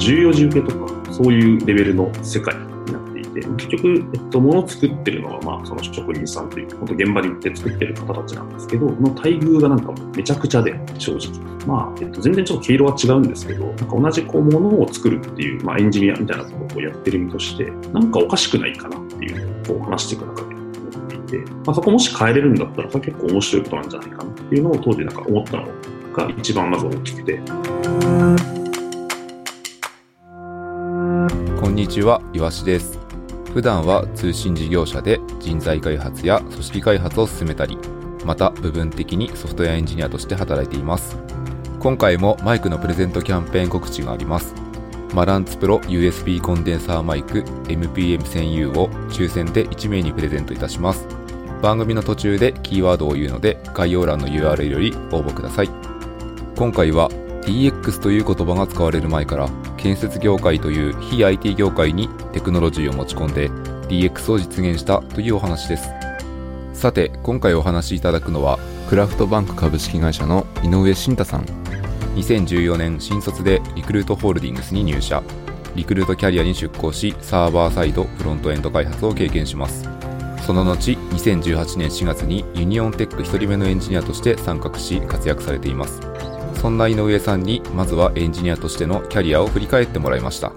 14時受けとか、そういうレベルの世界になっていて、結局、えっと、物を作ってるのは、まあ、その職人さんという、本当現場に行って作ってる方たちなんですけど、の待遇がなんかめちゃくちゃで、正直。まあ、えっと、全然ちょっと毛色は違うんですけど、なんか同じこう、物を作るっていう、まあ、エンジニアみたいなことをやってる身として、なんかおかしくないかなっていうのをこう話していく中でって、まあ、そこもし変えれるんだったら、それ結構面白いことなんじゃないかなっていうのを当時なんか思ったのが一番まず大きくて。んにちは、いわしです。普段は通信事業者で人材開発や組織開発を進めたり、また部分的にソフトウェアエンジニアとして働いています。今回もマイクのプレゼントキャンペーン告知があります。マランツプロ USB コンデンサーマイク MPM1000U を抽選で1名にプレゼントいたします。番組の途中でキーワードを言うので概要欄の URL より応募ください。今回は DX という言葉が使われる前から建設業界という非 IT 業界にテクノロジーを持ち込んで DX を実現したというお話です。さて今回お話しいただくのはクラフトバンク株式会社の井上慎太さん。2014年新卒でリクルートホールディングスに入社。リクルートキャリアに出向しサーバーサイドフロントエンド開発を経験します。その後2018年4月にユニオンテック1人目のエンジニアとして参画し活躍されています。そんな井上さんにまずはエンジニアとしてのキャリアを振り返ってもらいました。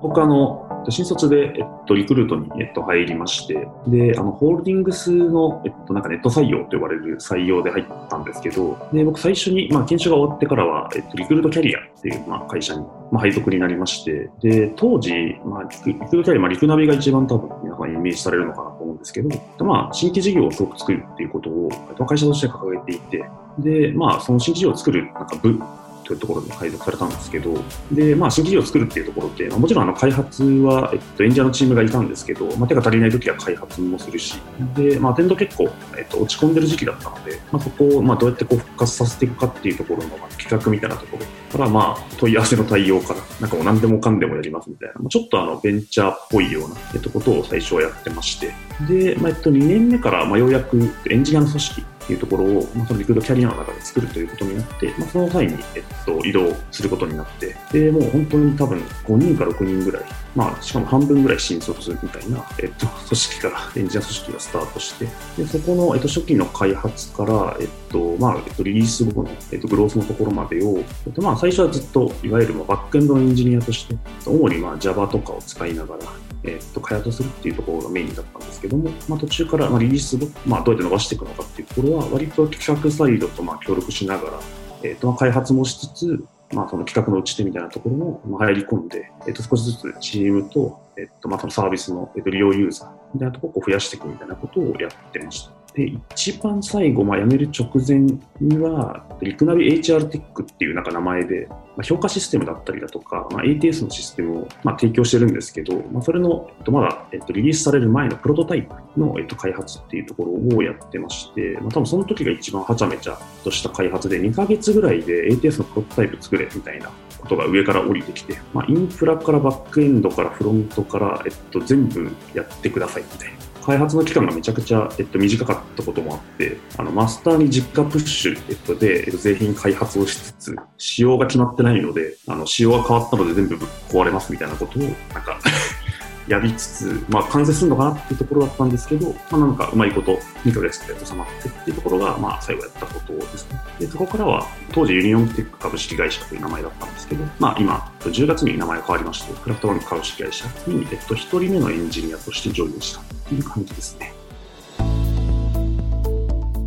僕あの新卒で、えっと、リクルートに、えっと、入りまして、で、あの、ホールディングスの、えっと、なんかネット採用と呼ばれる採用で入ったんですけど、で、僕最初に、まあ、研修が終わってからは、えっと、リクルートキャリアっていう、まあ、会社に、まあ、配属になりまして、で、当時、まあ、リクルートキャリア、まあ、リクナビが一番多分、皆さんイメージされるのかなと思うんですけど、まあ、新規事業をすごく作るっていうことを、会社として掲げていて、で、まあ、その新事業を作るなんか部というところに配属されたんですけど、で、まあ、新事業を作るっていうところって、まあ、もちろんあの開発は、えっと、エンジニアのチームがいたんですけど、まあ、手が足りないときは開発もするし、で、まあ、テンド結構、えっと、落ち込んでる時期だったので、まあ、そこを、まあ、どうやってこう復活させていくかっていうところの、まあ、企画みたいなところから、まあ、問い合わせの対応から、なんかもう何でもかんでもやりますみたいな、まあちょっとあの、ベンチャーっぽいような、えっと、ことを最初はやってまして、で、まあ、えっと、2年目から、まあ、ようやくエンジニアの組織っていうところを、まあ、そのリクルートキャリアの中で作るということになって、まあ、その際に、えっと、移動することになって、で、もう本当に多分5人か6人ぐらい、まあ、しかも半分ぐらい新卒みたいな、えっと、組織から、エンジニア組織がスタートして、で、そこの、えっと、初期の開発から、えっと、まあ、えっと、リリース後の、えっと、グロースのところまでを、えっと、まあ、最初はずっと、いわゆる、まあ、バックエンドのエンジニアとして、主に、まあ、Java とかを使いながら、えー、と開発するっていうところがメインだったんですけども、まあ、途中からまあリリースを、まあ、どうやって伸ばしていくのかっていうところは、割と企画サイドとまあ協力しながら、えー、と開発もしつつ、まあ、その企画の打ち手みたいなところも入り込んで、えー、と少しずつチームと、えー、とまあそのサービスの利用ユーザーみたいなところを増やしていくみたいなことをやってました。で、一番最後、まあ、辞める直前には、リクナビ HR テックっていうなんか名前で、まあ、評価システムだったりだとか、まあ、ATS のシステムをまあ提供してるんですけど、まあ、それの、えっと、まだ、えっと、リリースされる前のプロトタイプの、えっと、開発っていうところをやってまして、まあ、多分その時が一番はちゃめちゃとした開発で、2ヶ月ぐらいで ATS のプロトタイプ作れみたいなことが上から降りてきて、まあ、インフラからバックエンドからフロントから、えっと、全部やってくださいみたいな。開発の期間がめちゃくちゃ、えっと、短かったこともあって、あの、マスターに実家プッシュ、えっと、で、えっと、製品開発をしつつ、仕様が決まってないので、あの、仕様が変わったので全部壊れますみたいなことを、なんかやりつつ、まあ、完成するのかなっていうところだったんですけど、まあ、なんかうまいことミドレスで収まってっていうところが、まあ、最後やったことですね。で、そこからは、当時ユニオンテック株式会社という名前だったんですけど、まあ、今、10月に名前変わりまして、クラフトバンク株式会社に、えっと、1人目のエンジニアとしてジョインしたっていう感じですね。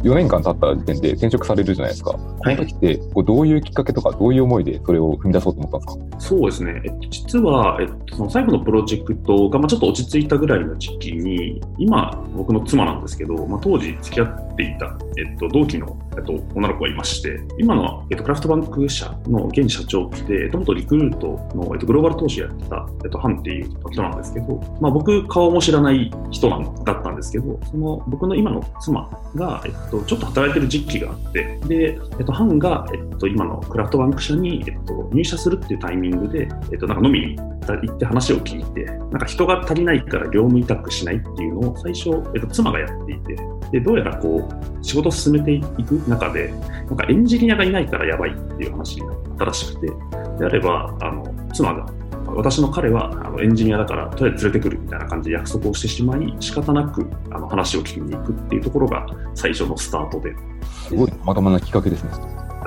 4年間経った時点で転職されるじゃないですか。はい、この時ってこうどういうきっかけとか、どういう思いでそれを踏み出そうと思ったんですか？そうですね、えっと、実は、えっと、その最後のプロジェクトが、まあ、ちょっと落ち着いたぐらいの時期に、今、僕の妻なんですけど、まあ、当時付き合っていた、えっと、同期の、えっと、女の子がいまして、今の、えっと、クラフトバンク社の現社長って、えっと、元リクルートの、えっと、グローバル投資やってた、えっと、ハンっていう人なんですけど、まあ、僕、顔も知らない人なんだったんですけど、その僕の今の妻が、えっと、ちょっと働いてる時期があって、で、えっと、ハンが、えっと、今のクラフトバンク社に、えっと、入社するっていうタイミングで、えっと、なんか飲みに行って話を聞いて、なんか人が足りないから業務委託しないっていうのを最初、えっと、妻がやっていて、で、どうやらこう、仕事を進めていく中で、なんかエンジニアがいないからやばいっていう話になったらしくて、であれば、あの妻が、私の彼はあのエンジニアだからとりあえず連れてくるみたいな感じで約束をしてしまい、仕方なくあの話を聞きに行くっていうところが最初のスタートで。すごいまともなきっかけですね。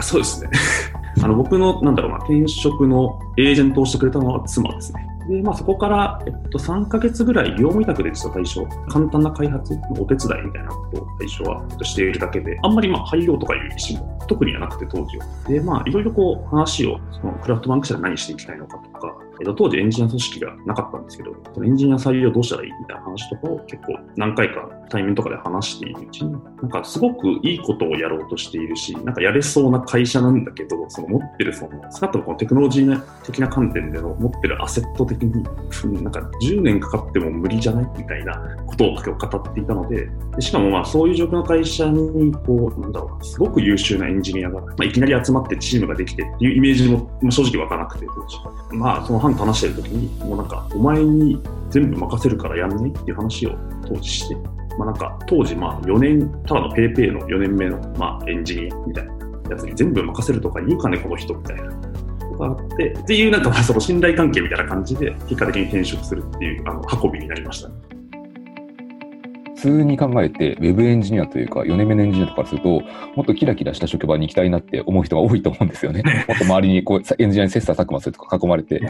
そうですね。あの僕の、なんだろうな、転職のエージェントをしてくれたのは妻ですね。で、まあ、そこから、えっと、3ヶ月ぐらい業務委託で実は対象、簡単な開発のお手伝いみたいなことを対象はしているだけで、あんまりまあ廃業とかいう意思も特にはなくて当時は。で、まあ、いろいろこう話を、そのクラフトバンク社で何していきたいのかとか、えっと、当時エンジニア組織がなかったんですけど、エンジニア採用どうしたらいいみたいな話とかを結構何回か対面とかで話しているうちに、なんかすごくいいことをやろうとしているし、なんかやれそうな会社なんだけど、その持ってるその、少なくともこのテクノロジー的な観点での持ってるアセット的に、なんか10年かかっても無理じゃないみたいなことを語っていたので、でしかもまあそういう状況の会社に、こう、なんだろう、すごく優秀なエンジニアが、まあ、いきなり集まってチームができてっていうイメージも、正直わかなくて、まあ、その話してる時に、もうなんか、お前に全部任せるからやんない？っていう話を当時して、まあなんか、当時まあ4年、ただの PayPay の4年目のまあエンジニアみたいなやつに全部任せるとか言うかね、この人みたいな。とかあって、っていうなんかまあその信頼関係みたいな感じで、結果的に転職するっていうあの運びになりました、ね。普通に考えて、ウェブエンジニアというか、4年目のエンジニアとかすると、もっとキラキラした職場に行きたいなって思う人が多いと思うんですよね。もっと周りにこうエンジニアに切磋琢磨するとか囲まれて、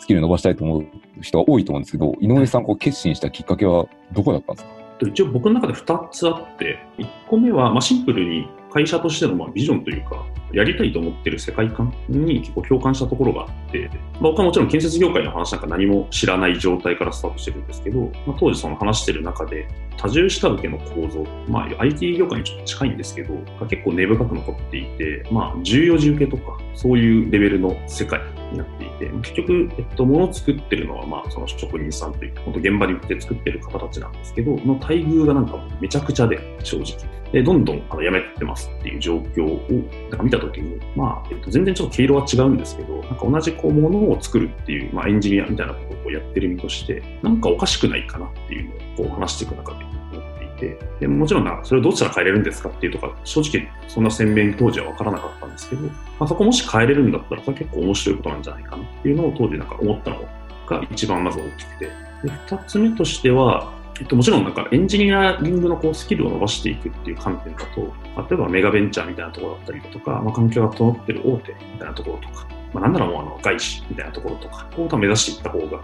スキル伸ばしたいと思う人が多いと思うんですけど、井上さん、こう決心したきっかけはどこだったんですか？一応僕の中で2つあって、1個目はまあシンプルに会社としてのまあビジョンというか、やりたいと思ってる世界観に結構共感したところがあって、まあ、僕はもちろん建設業界の話なんか何も知らない状態からスタートしてるんですけど、まあ、当時その話してる中で、多重下請けの構造、まあ、IT 業界にちょっと近いんですけど、結構根深く残っていて、まあ、重要受けとか、そういうレベルの世界になっていて、結局、えっと、物を作ってるのは、まあ、その職人さんというか、本当現場に行って作ってる方たちなんですけど、の待遇がなんかめちゃくちゃで、正直。で、どんどんあの辞めてますっていう状況をなんか見たときに、まあ、えっと、全然ちょっと毛色は違うんですけど、なんか同じこう、ものを作るっていう、まあ、エンジニアみたいなことをやってる身として、なんかおかしくないかなっていうのをこう話していく中でて、でもちろんな、それをどうしたら変えれるんですかっていうとか、正直そんな鮮明に当時は分からなかったんですけど、まあ、そこもし変えれるんだったら、それ結構面白いことなんじゃないかなっていうのを当時なんか思ったのが一番まず大きくて、で二つ目としては、えっと、もちろんなんかエンジニアリングのこうスキルを伸ばしていくっていう観点だと、例えばメガベンチャーみたいなところだったりだとか、まあ、環境が整ってる大手みたいなところとか、まあ、なんならもうあの外資みたいなところとか、こう目指していった方が、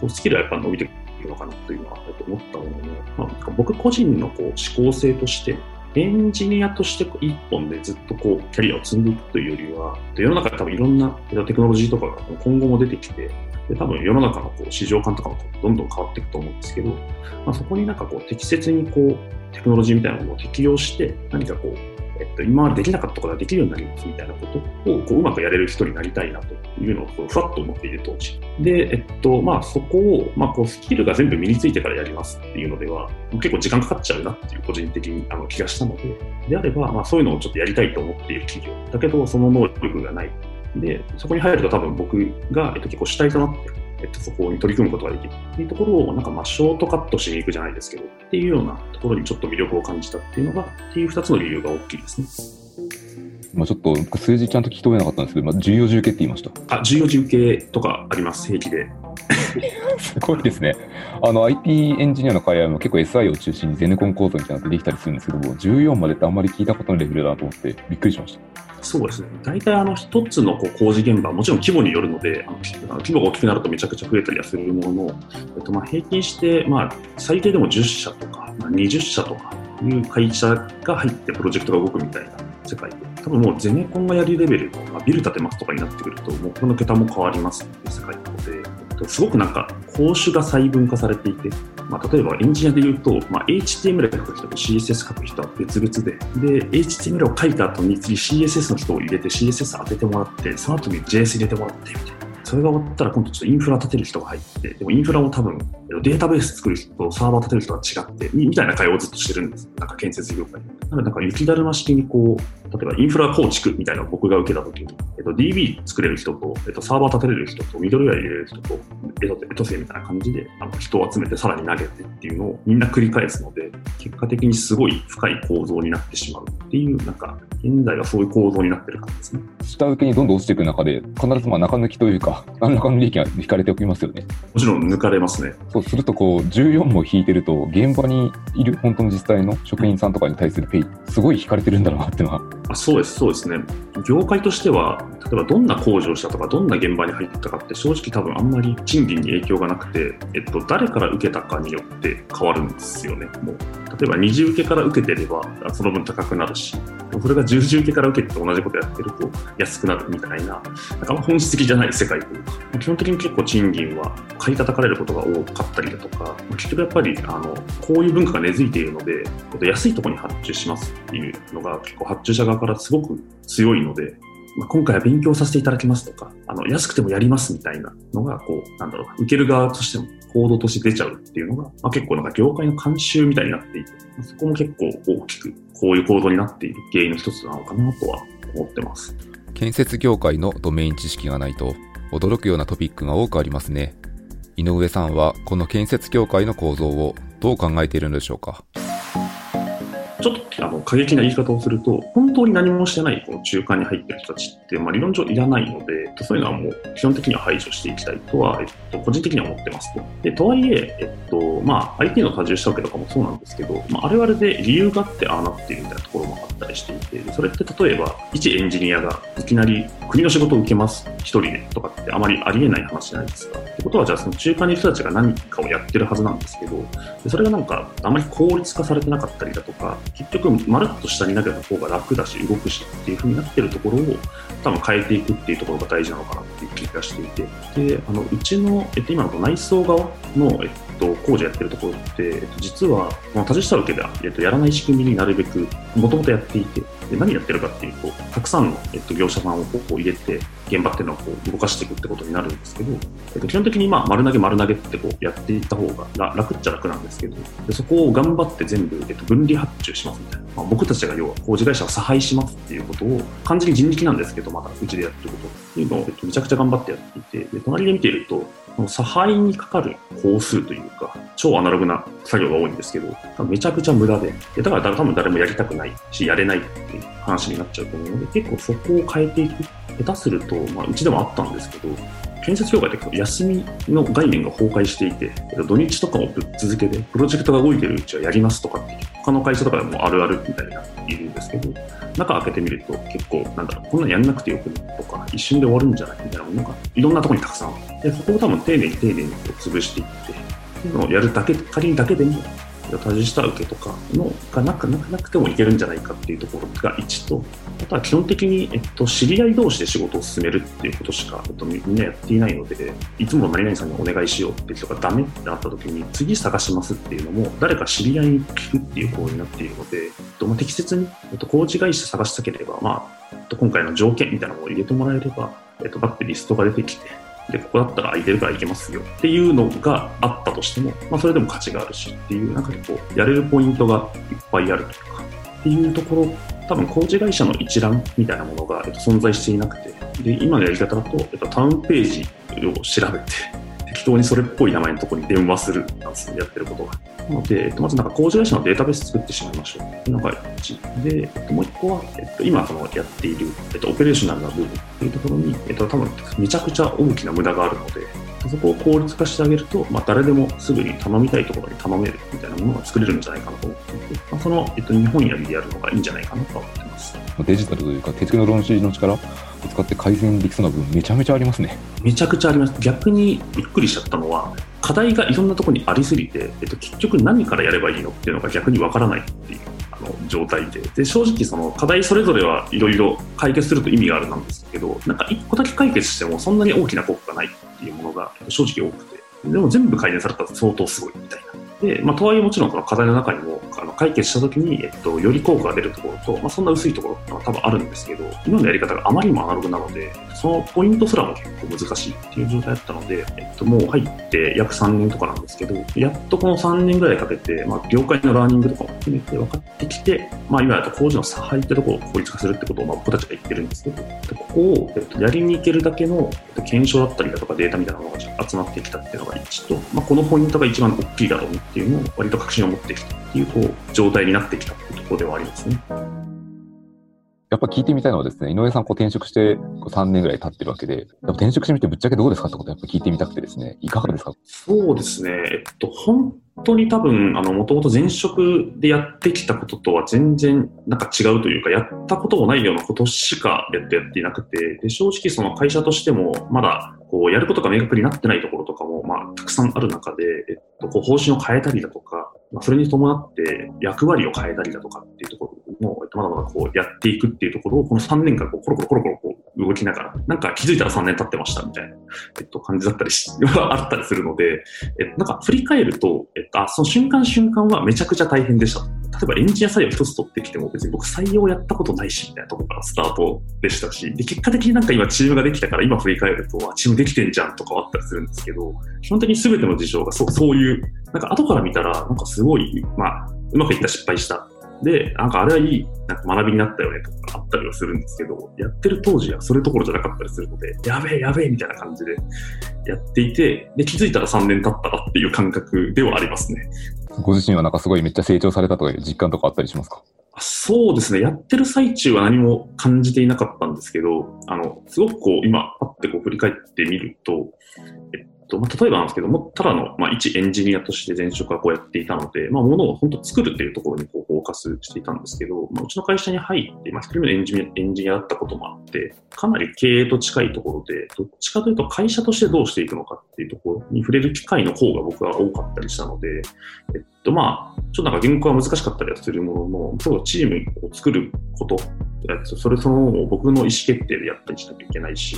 こうスキルはやっぱ伸びてくのかなというのは思ったものの、まあ、僕個人のこう思考性として、エンジニアとして一本でずっとこうキャリアを積んでいくというよりは、世の中で多分いろんなテクノロジーとかが今後も出てきて、で多分世の中のこう市場感とかもどんどん変わっていくと思うんですけど、まあ、そこになんかこう適切にこうテクノロジーみたいなものを適用して何かこう、えっと、今までできなかったことができるようになりますみたいなことをこううまくやれる人になりたいなというのをこうふわっと思っている当時。で、えっとまあ、そこを、まあ、こうスキルが全部身についてからやりますっていうのでは結構時間かかっちゃうなっていう個人的にあの気がしたので。であれば、まあ、そういうのをちょっとやりたいと思っている企業。だけどその能力がない。で、そこに入ると多分僕が、えっと、結構主体となって、えっと、そこに取り組むことができるっていうところを、なんかまあショートカットしに行くじゃないですけど、っていうようなところにちょっと魅力を感じたっていうのが、っていう二つの理由が大きいですね。まあ、ちょっと数字ちゃんと聞き取れなかったんですけど、まあ、重要重計って言いました。あ、重要重計とかあります、平気で。すごいですね。あの IT エンジニアの会話も結構 SI を中心にゼネコン構造みたいなのってできたりするんですけども、14までってあんまり聞いたことのレベルだと思ってびっくりしました。そうですね。大体あの一つのこう工事現場、もちろん規模によるので、あの規模が大きくなるとめちゃくちゃ増えたりはするものの、えっと、まあ平均して、まあ最低でも10社とか、まあ、20社とかいう会社が入ってプロジェクトが動くみたいな世界で、多分もうゼネコンがやるレベルの、まあ、ビル建てますとかになってくると、もうこの桁も変わりますっていう世界なので、すごくなんか講習が細分化されていて、まあ、例えばエンジニアで言うと、まあ、HTML 書く人と CSS 書く人は別々で、で、HTML を書いた後に次 CSS の人を入れて CSS 当ててもらって、その後に JS 入れてもらってみたいな。それが終わったら今度ちょっとインフラ立てる人が入って、でもインフラも多分データベース作る人とサーバー立てる人が違って、みたいな会話をずっとしてるんです。なんか建設業界。なのでなんか雪だるま式にこう、例えばインフラ構築みたいなのを僕が受けたときに、えっと、DB 作れる人と、えっと、サーバー立てれる人と、ミドルウェア入れる人と、エトエトセみたいな感じで、あの人を集めてさらに投げてっていうのをみんな繰り返すので、結果的にすごい深い構造になってしまうっていう、なんか、現在はそういう構造になってる感じですね。下請けにどんどん落ちていく中で、必ずまあ中抜きというか、何らかの利益が引かれておきますよね。もちろん抜かれますね。そうすると、こう、14も引いてると、現場にいる本当の実際の職員さんとかに対するペイ、すごい引かれてるんだなっていうのは。あそうです、そうですね。業界としては、例えばどんな工事をしたとか、どんな現場に入ったかって、正直多分あんまり賃金に影響がなくて、えっと、誰から受けたかによって変わるんですよね。もう例えば二次受けから受けてれば、その分高くなるし、それが十次受けから受けて同じことやってると安くなるみたいな、なんか本質的じゃない世界というか、基本的に結構賃金は買い叩かれることが多かったりだとか、結局やっぱりあのこういう文化が根付いているので、安いところに発注しますっていうのが結構発注者側からすごく強いので、まあ、今回は勉強させていただきますとか、あの安くてもやりますみたいなのが、こう、なんだろう、受ける側としても行動として出ちゃうっていうのが、まあ、結構なんか業界の慣習みたいになっていて、そこも結構大きくこういう行動になっている原因の一つなのかなとは思ってます。建設業界のドメイン知識がないと驚くようなトピックが多くありますね。井上さんはこの建設業界の構造をどう考えているのでしょうか？ちょっとあの過激な言い方をすると、本当に何もしてないこの中間に入ってる人たちって、まあ、理論上いらないので、そういうのはもう基本的には排除していきたいとは、えっと、個人的には思ってますと。でとはいえ、えっとまあ、IT の多重したわけとかもそうなんですけど、まあ、あれはあれで理由があってああなっているみたいなところもあったりしていて、それって例えば、一エンジニアがいきなり国の仕事を受けます、一人で。とかってあまりありえない話じゃないですか。ってことは、じゃあその中間にいる人たちが何かをやってるはずなんですけど、それがなんかあまり効率化されてなかったりだとか、結局、まるっと下に投げた方が楽だし、動くしっていう風になってるところを多分変えていくっていうところが大事なのかなっていう気がしていて、で、あの、うちの、えっと、今の内装側の、えっと、工事やってるところって、実は、この多重下請けでは、えっと、やらない仕組みになるべく、もともとやっていて、で何やってるかっていうと、たくさんの、えっと、業者さんをこう入れて、現場っていうのをこう動かしていくってことになるんですけど、えっと、基本的にまあ丸投げ丸投げってこうやっていった方が楽っちゃ楽なんですけど、でそこを頑張って全部、えっと、分離発注しますみたいな、まあ、僕たちが要は工事会社を差配しますっていうことを、完全に人力なんですけど、まだうちでやってることっていうのを、えっと、めちゃくちゃ頑張ってやっていて、で隣で見ていると、この差配にかかる工数というか、超アナログな作業が多いんですけど、めちゃくちゃ無駄で、だから多分誰もやりたくないし、やれないっていう話になっちゃうと思うので、結構そこを変えていく。下手すると、まあ、うちでもあったんですけど、建設業界って休みの概念が崩壊していて、土日とかもぶっ続けで、プロジェクトが動いてるうちはやりますとかって、他の会社とかでもあるあるみたいになっているんですけど、中開けてみると結構、なんだろう、こんなんやんなくてよくねとか、一瞬で終わるんじゃないみたいなものが、いろんなとこにたくさんあって、そこを多分丁寧に丁寧にこう潰していって、っていうのをやるだけ、仮にだけでも多重下請けとかのがなくなくなくてもいけるんじゃないかっていうところが1と、あとは基本的に、えっと、知り合い同士で仕事を進めるっていうことしか、えっと、みんなやっていないので、いつも何々さんにお願いしようって人がダメってなった時に、次探しますっていうのも、誰か知り合いに聞くっていう行為になっているので、えっと、適切に、えっと、工事会社探したければ、まあ、えっと、今回の条件みたいなのを入れてもらえれば、えっと、バッてリストが出てきて、で、ここだったら空いてるから行けますよっていうのがあったとしても、まあ、それでも価値があるしっていう、中でこう、やれるポイントがいっぱいあるというか、っていうところ、多分工事会社の一覧みたいなものが、えっと、存在していなくて、で、今のやり方だと、やっぱ、タウンページを調べて、適当にそれっぽい名前のところに電話するなんですやってることが。なので、えっと、まずなんか工事会社のデータベース作ってしまいましょうっていうのが1。で、えっと、もう1個は、えっと、今そのやっている、えっと、オペレーショナルな部分っていうところに、えっと、多分めちゃくちゃ大きな無駄があるので、そこを効率化してあげると、まあ、誰でもすぐに頼みたいところに頼めるみたいなものが作れるんじゃないかなと思っていて、まあ、その、えっと、日本やりでやるのがいいんじゃないかなと思ってます。デジタルというか、テクノロジーの力使って改善できそうな部分、めちゃめちゃありますね。めちゃくちゃあります。逆にびっくりしちゃったのは、課題がいろんなところにありすぎて、えっと、結局何からやればいいのっていうのが逆にわからないっていうあの状態でで正直その課題それぞれはいろいろ解決すると意味があるなんですけどなんか一個だけ解決してもそんなに大きな効果がないっていうものが正直多くてでも全部改善されたら相当すごいみたいな。で、まあ、とはいえもちろんその課題の中にもあの解決したときに、えっと、より効果が出るところと、まあ、そんな薄いところっていうのは多分あるんですけど、今のやり方があまりにもアナログなので、そのポイントすらも結構難しいっていう状態だったので、えっと、もう入って約3年とかなんですけど、やっとこの3年ぐらいかけて、まあ、業界のラーニングとかも含めて分かってきて、まあ、今やと工事の差配ってところを効率化するってことを、まあ、僕たちが言ってるんですけど、ここを、えっと、やりに行けるだけの検証だったりだとかデータみたいなものが集まってきたっていうのが一と、まあ、このポイントが一番大きいだろうっていうのを割と確信を持ってきたっていうこう状態になってきたっていうところではありますね。やっぱ聞いてみたいのはですね、井上さんこう転職して3年ぐらい経ってるわけで、やっぱ転職してみてぶっちゃけどうですかってことをやっぱ聞いてみたくてですね、いかがですか？そうですね、えっと、本当に多分、あの、もともと前職でやってきたこととは全然なんか違うというか、やったこともないようなことしかやってやっていなくて、で正直その会社としても、まだこうやることが明確になってないところとかも、まあ、たくさんある中で、えっと、こう方針を変えたりだとか、まあ、それに伴って役割を変えたりだとかっていうところも、まだまだこうやっていくっていうところを、この3年間こうコロコロコロコロこう動きながら、なんか気づいたら3年経ってましたみたいな、えっと、感じだったりし、あったりするので、え、なんか振り返ると、えっと、あその瞬間瞬間はめちゃくちゃ大変でした。例えばエンジニア採用一つ取ってきても別に僕採用やったことないしみたいなところからスタートでしたし、で、結果的になんか今チームができたから今振り返るとあ、チームできてんじゃんとかあったりするんですけど、基本的に全ての事情がそうそういう、なんか後から見たら、なんかすごい、まあ、うまくいった失敗した。で、なんかあれはいい、なんか学びになったよねとかあったりはするんですけど、やってる当時はそれどころじゃなかったりするので、やべえやべえみたいな感じでやっていて、で、気づいたら3年経ったらっていう感覚ではありますね。ご自身はなんかすごいめっちゃ成長されたとかいう実感とかあったりしますか？そうですね。やってる最中は何も感じていなかったんですけど、あの、すごくこう、今、パッてこう振り返ってみると、えっと、まあ、例えばなんですけども、ただの、まあ、一エンジニアとして前職はこうやっていたので、まあ、ものを本当作るっていうところにこうフォーカスしていたんですけど、まあ、うちの会社に入って、まあ、一人目のエンジニアエンジニアだったこともあって、かなり経営と近いところで、どっちかというと会社としてどうしていくのかっていうところに触れる機会の方が僕は多かったりしたので、えっと、まあ、ちょっとなんか原稿は難しかったりはするものの、そうチームを作ること、それそのものを僕の意思決定でやったりしなきゃいけないし、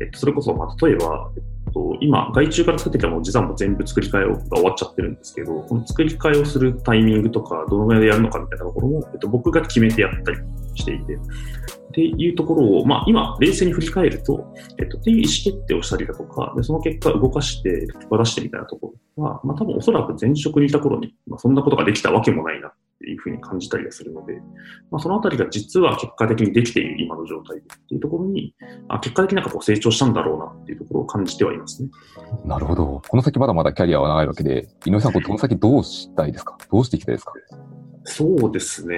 えっと、それこそ、まあ、例えば、えっと、今、外注から作ってきたもの実はもう全部作り替えが終わっちゃってるんですけど、この作り替えをするタイミングとか、どのぐらいでやるのかみたいなところも、えっと、僕が決めてやったりしていて、っていうところを、まあ、今、冷静に振り返ると、えっと、っていう意思決定をしたりだとか、でその結果動かして結果出してみたいなところは、まあ、多分おそらく前職にいた頃に、まあ、そんなことができたわけもないな。っていうふうに感じたりはするので、まあ、そのあたりが実は結果的にできている今の状態っていうところに、あ結果的になんかこう成長したんだろうなっていうところを感じてはいますね。なるほど。この先まだまだキャリアは長いわけで、井上さん、この先どうしたいですか？どうしていきたいですか？そうですね。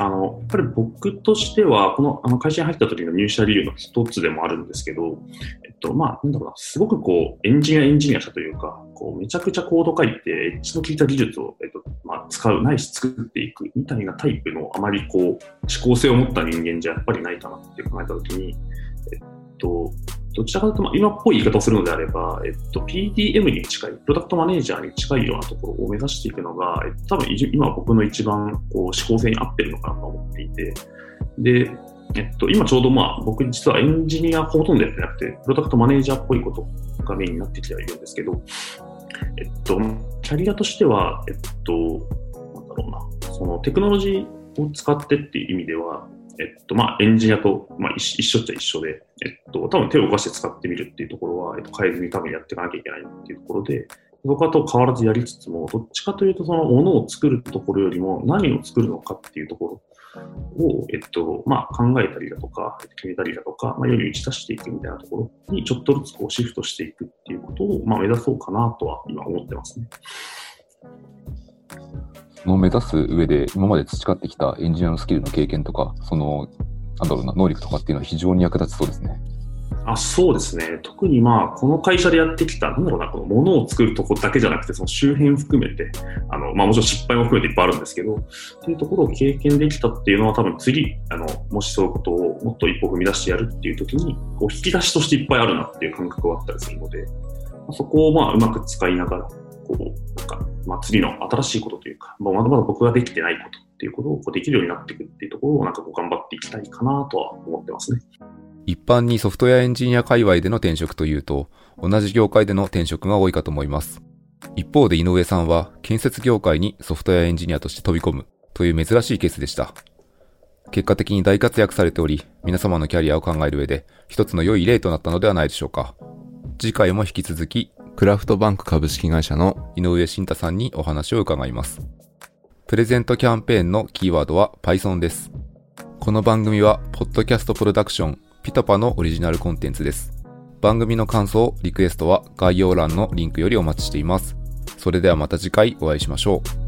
あの、やっぱり僕としては、このあの会社に入った時の入社理由の一つでもあるんですけど、えっと、まあ、なんだろうな、すごくこう、エンジニアエンジニア社というか、こう、めちゃくちゃコード書いて、エッジの効いた技術を、えっと、まあ、使う、ないし作っていくみたいなタイプの、あまりこう、思考性を持った人間じゃやっぱりないかなって考えた時に、えっと、どちらかというと、今っぽい言い方をするのであれば、えっと、PDM に近い、プロダクトマネージャーに近いようなところを目指していくのが、えっと、多分今僕の一番こう思考性に合ってるのかなと思っていて、で、えっと、今ちょうどまあ僕実はエンジニアほとんどやってなくて、プロダクトマネージャーっぽいことがメインになってきてはいるんですけど、えっと、キャリアとしては、えっと、なんだろうな、そのテクノロジーを使ってっていう意味では、えっと、まあ、エンジニアと、まあ、一緒っちゃ一緒で、えっと、多分手を動かして使ってみるっていうところは、えっと、変えずに多分やっていかなきゃいけないっていうところで、僕はと変わらずやりつつも、どっちかというと、そのものを作るところよりも何を作るのかっていうところを、えっと、まあ、考えたりだとか、決めたりだとか、まあ、より打ち出していくみたいなところに、ちょっとずつこうシフトしていくっていうことを、まあ、目指そうかなとは今思ってますね。の目指す上で、今まで培ってきたエンジニアのスキルの経験とか、その、なんだろうな、能力とかっていうのは非常に役立ちそうですね。あそうですね。特にまあ、この会社でやってきた、なんだろうな、このものを作るとこだけじゃなくて、その周辺含めて、あの、まあもちろん失敗も含めていっぱいあるんですけど、っていうところを経験できたっていうのは多分次、あの、もしそういうことをもっと一歩踏み出してやるっていう時に、こう引き出しとしていっぱいあるなっていう感覚はあったりするので、そこをまあうまく使いながら、こう、なんか、まあ次の新しいことというか、ま、だまだ僕ができてないことっていうことをこうできるようになっていくっていうところをなんかこう頑張っていきたいかなとは思ってますね。一般にソフトウェアエンジニア界隈での転職というと、同じ業界での転職が多いかと思います。一方で井上さんは建設業界にソフトウェアエンジニアとして飛び込むという珍しいケースでした。結果的に大活躍されており、皆様のキャリアを考える上で一つの良い例となったのではないでしょうか。次回も引き続き、クラフトバンク株式会社の井上慎太さんにお話を伺います。プレゼントキャンペーンのキーワードは Python です。この番組は、ポッドキャストプロダクション、ピタパのオリジナルコンテンツです。番組の感想、リクエストは概要欄のリンクよりお待ちしています。それではまた次回お会いしましょう。